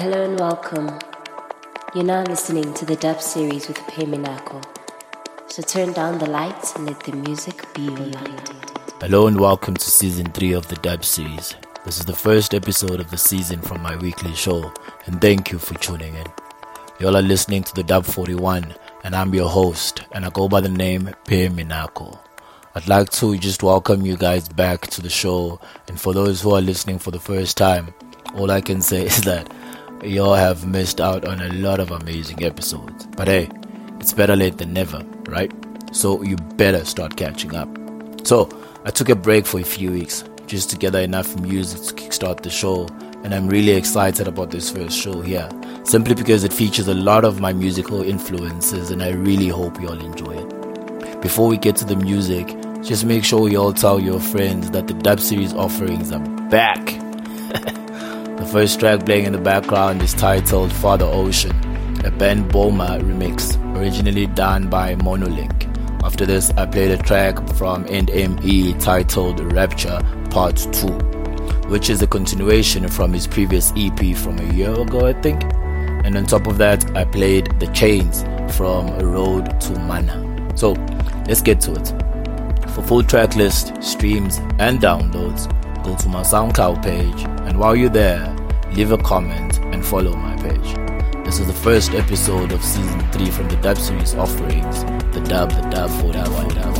Hello and welcome. You're now listening to the dub series with Peminako. So turn down the lights and let the music be your light. Hello and welcome to season 3 of the dub series. This is the first episode of the season from my weekly show, and thank you for tuning in. Y'all are listening to the Dub 41, and I'm your host, and I go by the name Peminako. I'd like to just welcome you guys back to the show, and for those who are listening for the first time, all I can say is that y'all have missed out on a lot of amazing episodes. But hey, it's better late than never, right? So you better start catching up. So I took a break for a few weeks just to gather enough music to kickstart the show, and I'm really excited about this first show here, simply because it features a lot of my musical influences, and I really hope you all enjoy it. Before we get to the music, just make sure you all tell your friends that the Dub Series offerings are back. the first track playing in the background is titled Father Ocean, a Ben Böhmer remix, originally done by Monolink. After this, I played a track from &ME titled Rapture Part 2, which is a continuation from his previous EP from a year ago, I think. And on top of that, I played The Chains from Road to Mana. So, let's get to it. For full track list, streams, and downloads, go to my SoundCloud page, and while you're there, leave a comment and follow my page. This is the first episode of season 3 from the Dub series offerings, the Dub, the Dub, for that one, that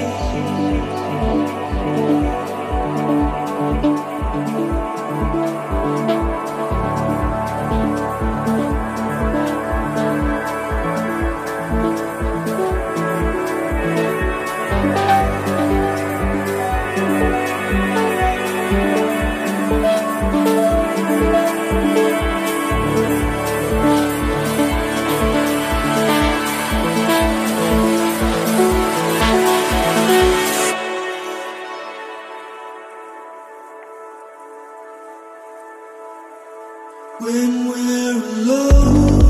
when we're alone.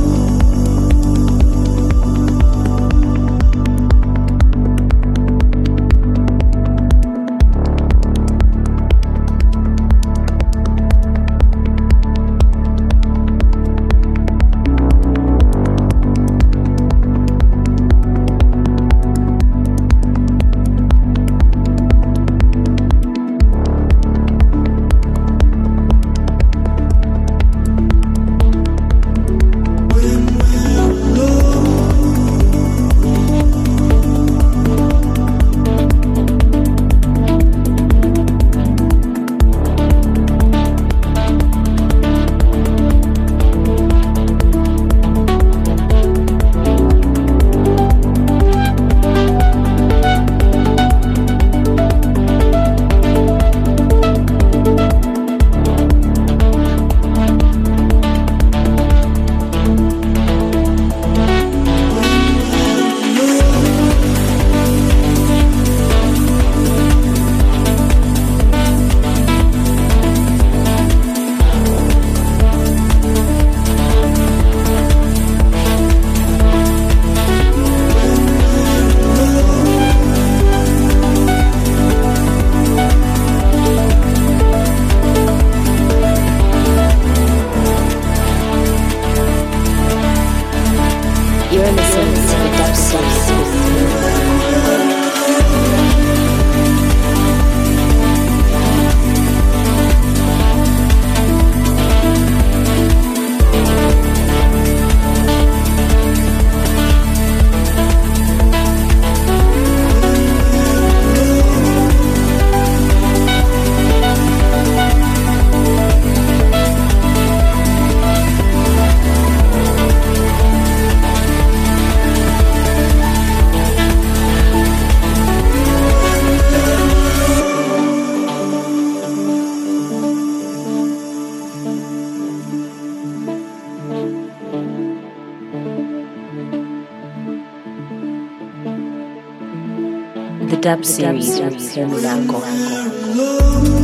Dub series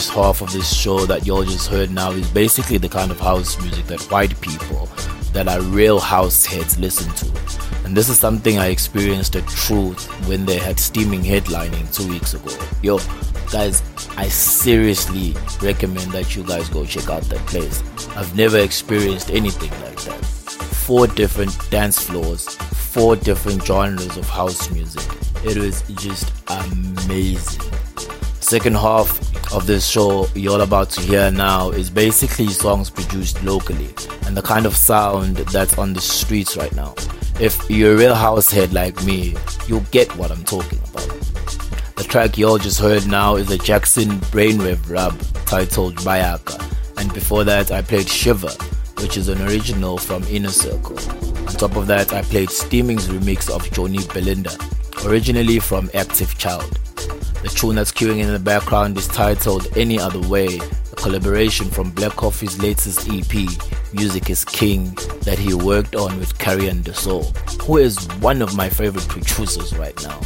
first half of this show that y'all just heard now is basically the kind of house music that white people that are real house heads listen to. And this is something I experienced at Truth when they had Stimming headlining two weeks ago. Yo, guys, I seriously recommend that you guys go check out that place. I've never experienced anything like that. Four different dance floors, four different genres of house music. It was just amazing. Second half of this show you're about to hear now is basically songs produced locally and the kind of sound that's on the streets right now. If you're a real house head like me, you'll get what I'm talking about. The track you all just heard now is a Jackson Brainwave rub titled Bayaka. And before that, I played Shiva, which is an original from Innacircle. On top of that, I played Stimming's remix of Johnny Belinda, originally from Active Child. The tune that's queuing in the background is titled Any Other Way, collaboration from Black Coffee's latest EP, Music is King, that he worked on with Karyendasoul, who is one of my favorite producers right now.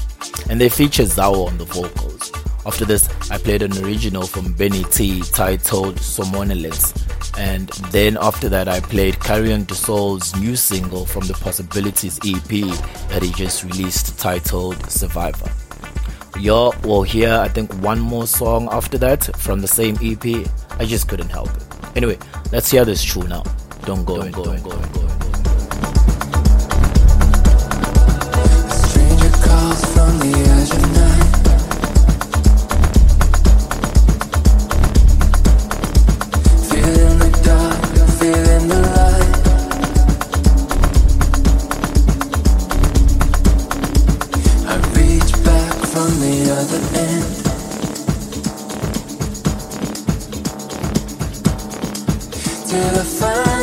And they feature Zhao on the vocals. After this, I played an original from Benny T titled Somnolence. And then after that, I played Karyendasoul's new single from the Possibilities EP that he just released titled Survivor. Y'all will hear, I think, one more song after that from the same EP. I just couldn't help it. Anyway, let's hear this tune now. Don't go, don't go, don't go, don't go. Stranger calls from the edge of night. Feeling the dark, feeling the light. I reach back from the other Till I find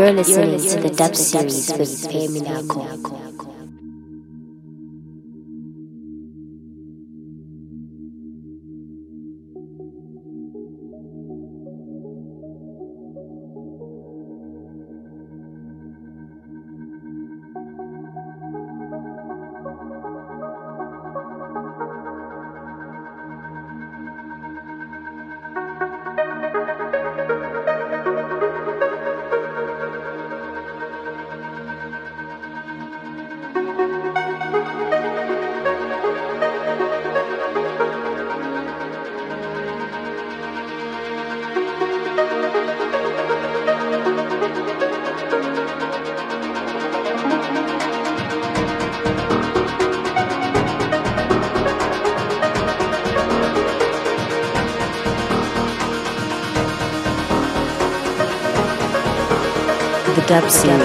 You're listening to the Dub Series with Payme Nako.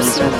Dub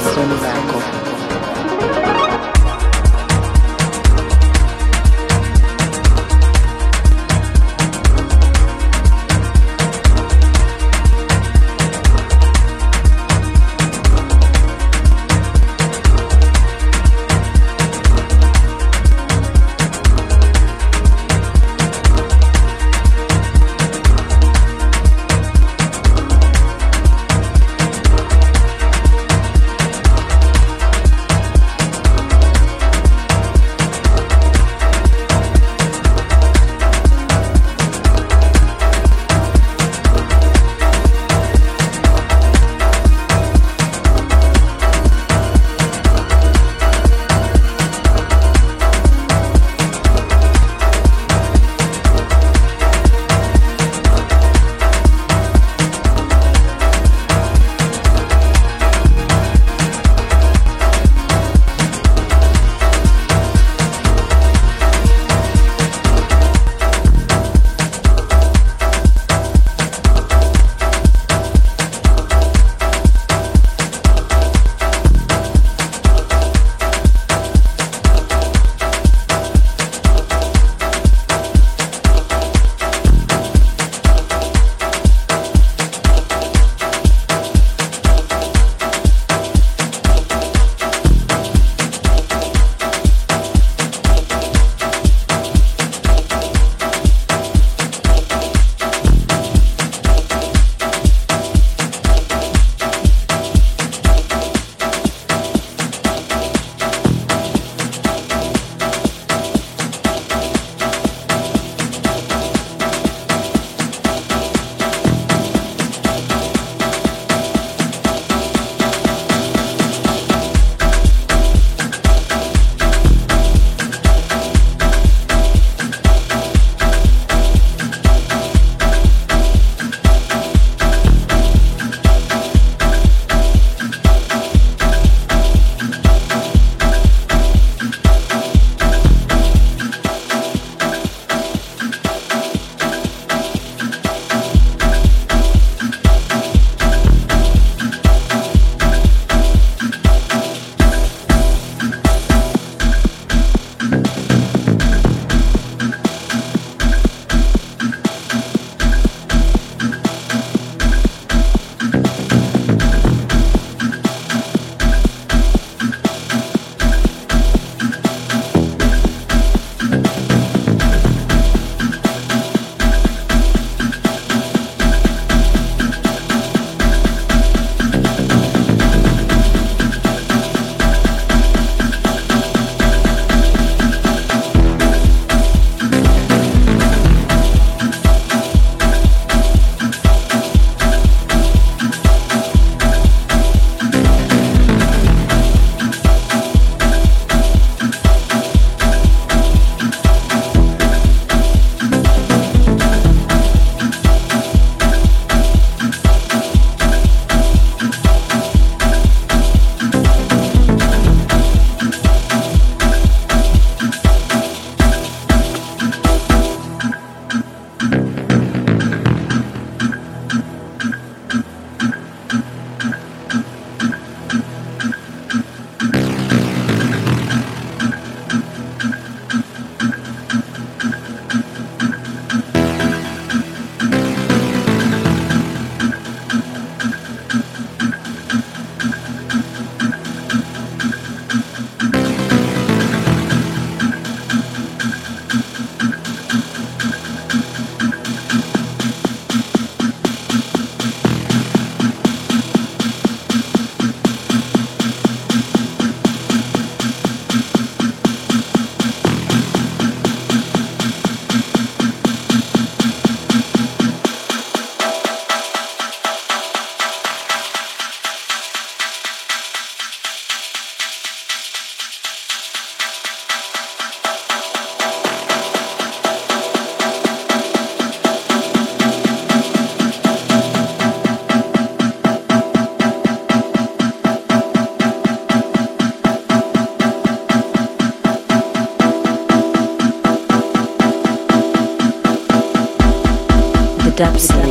dubstep.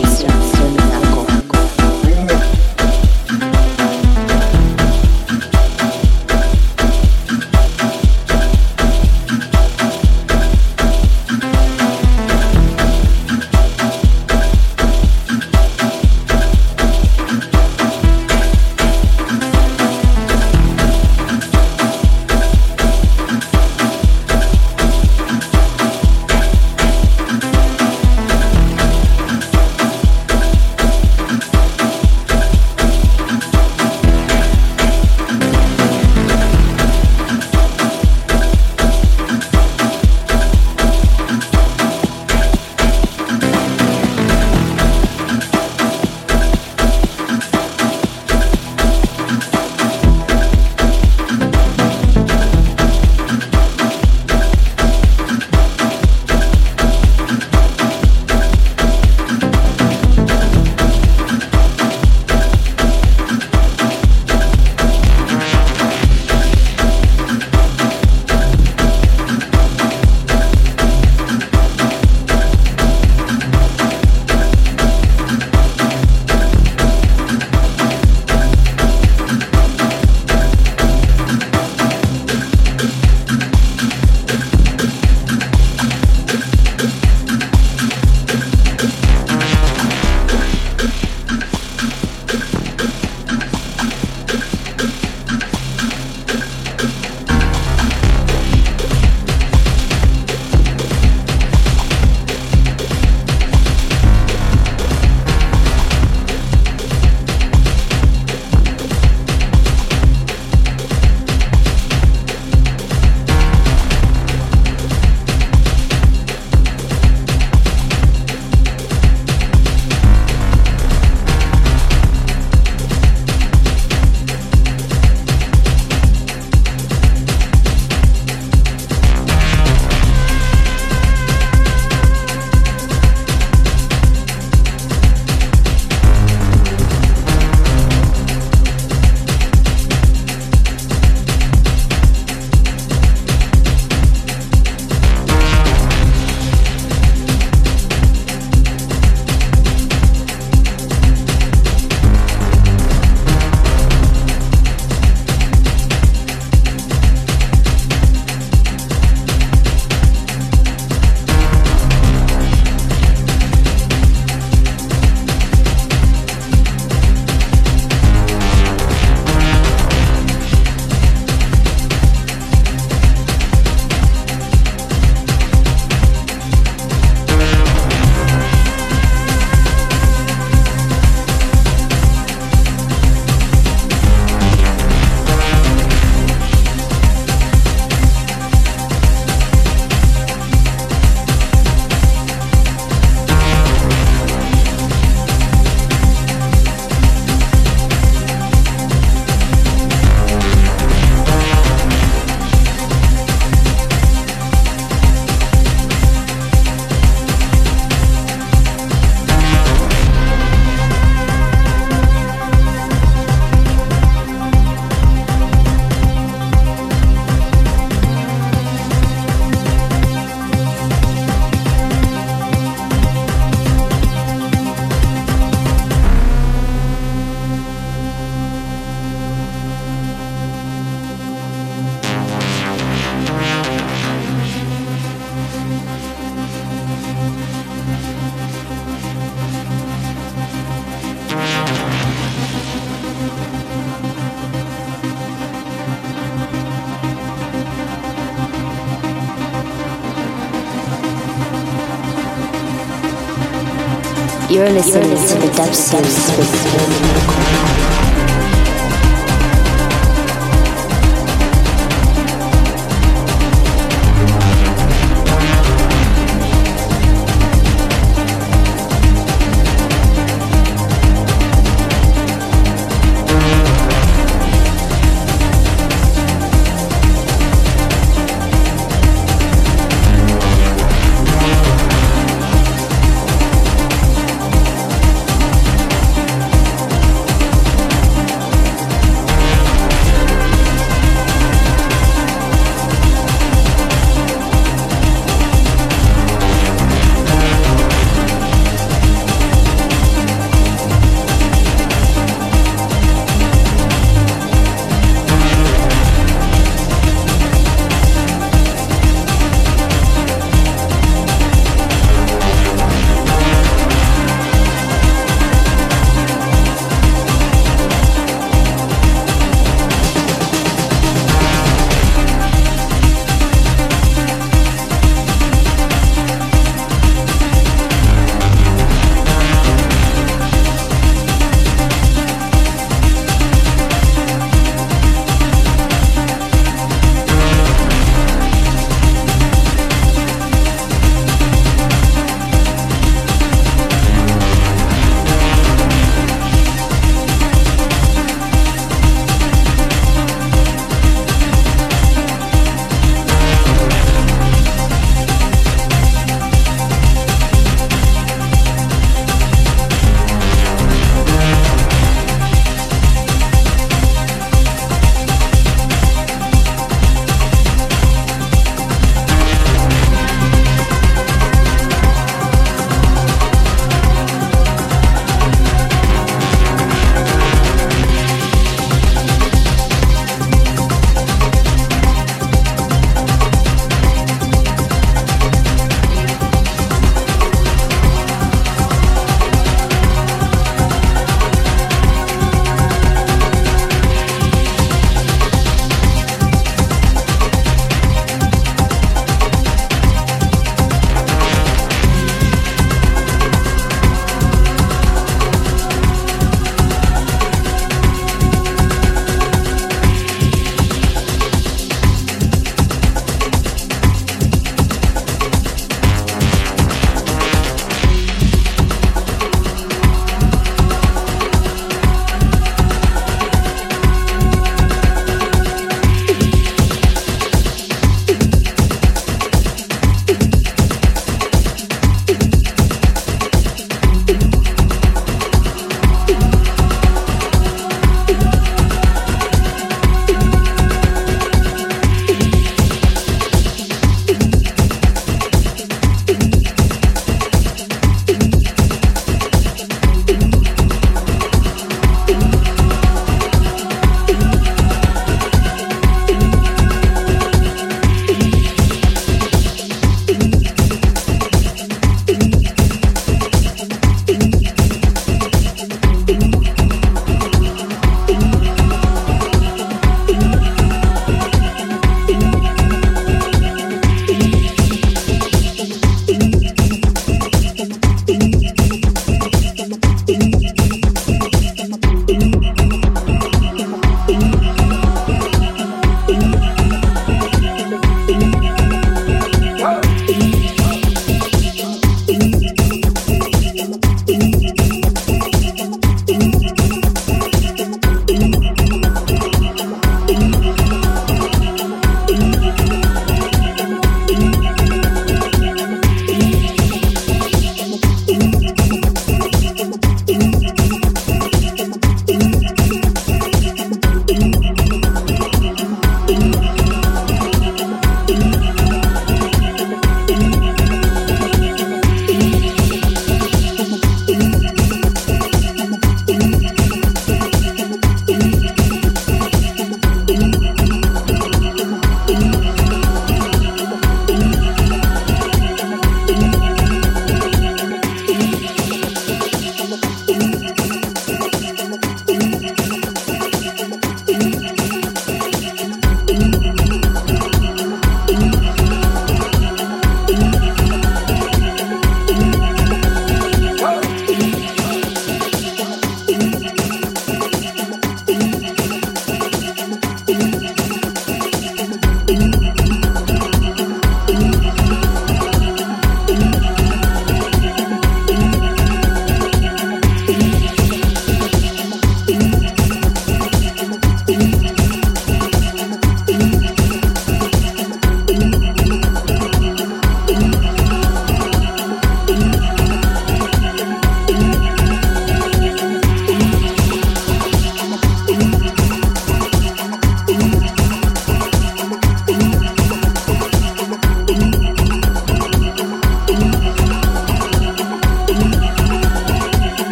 You're listening to the Dub Series with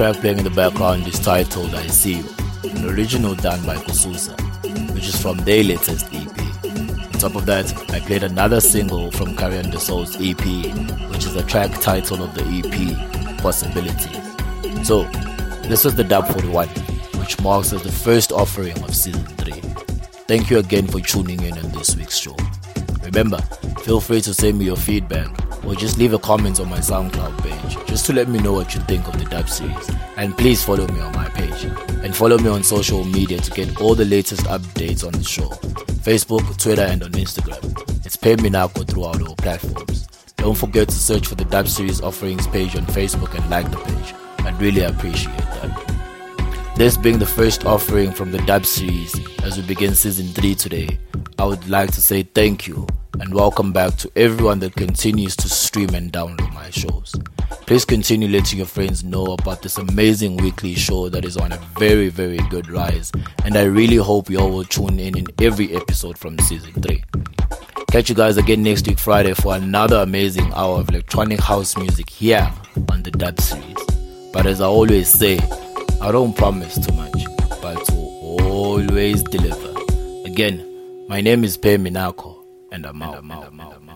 track playing in the background is titled I See You, an original done by Kususa, which is from their latest EP. On top of that, I played another single from Karyendasoul's EP, which is the track title of the EP, Possibilities. So, this was the Dub 41, which marks as the first offering of season 3. Thank you again for tuning in on this week's show. Remember, feel free to send me your feedback or just leave a comment on my SoundCloud page just to let me know what you think of the dub series. And please follow me on my page and follow me on social media to get all the latest updates on the show Facebook, Twitter, and on Instagram. It's Pay Minako throughout all platforms. Don't forget to search for the dub series offerings page on Facebook and like the page. I'd really appreciate that. This being the first offering from the dub series as we begin season 3 today, I would like to say thank you and welcome back to everyone that continues to stream and download my shows. Please continue letting your friends know about this amazing weekly show that is on a very, very good rise, and I really hope you all will tune in in every episode from season 3. Catch you guys again next week, Friday, for another amazing hour of electronic house music here on the Dub Series. But as I always say, I don't promise too much, but to always deliver. Again, my name is Pei Minako. And I'm out. And I'm out.